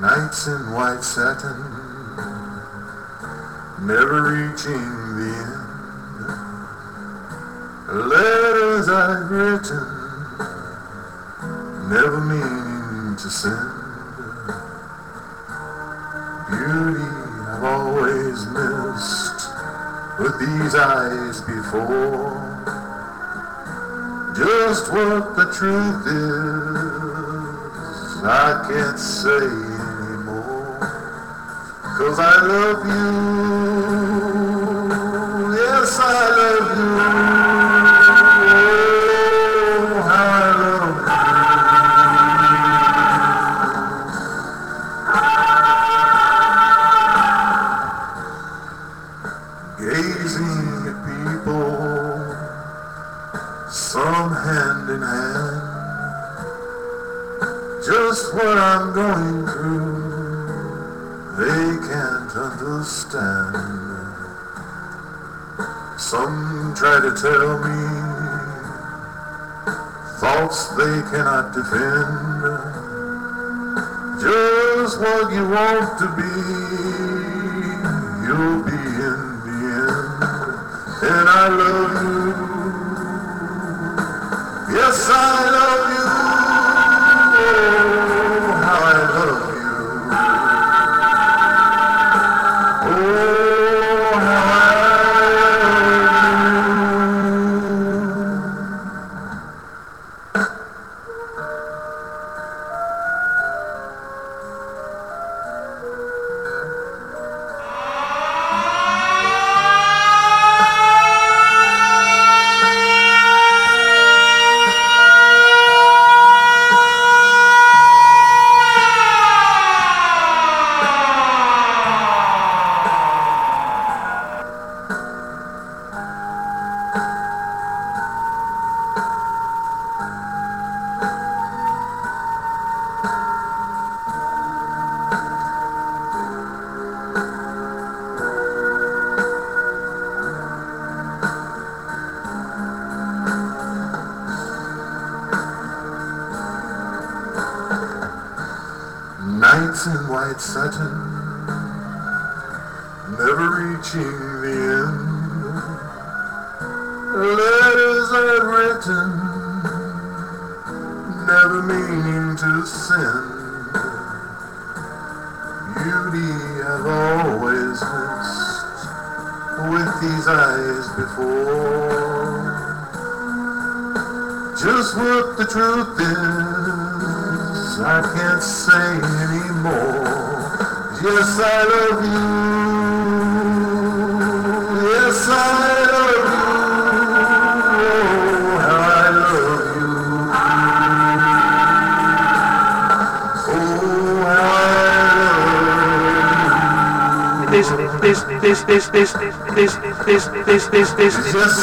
Nights in white satin, never reaching the end. Letters I've written, never meaning to send. Beauty I've always missed with these eyes before. Just what the truth is, I can't say anymore. Cause I love you, yes I love you. Oh, I love you. Gazing at people, some hand in hand. Just what I'm going through they can't understand. Some try to tell me thoughts they cannot defend. Just what you want to be, you'll be in the end. And I love you. Nights in white satin, never reaching the end. Letters I've written, never meaning to send. Beauty I've always missed with these eyes before. Just what the truth is, I can't say anymore. Yes, I love you. Yes, I love you. Oh, I love you. Oh, I love you. this this this this this this this this this this this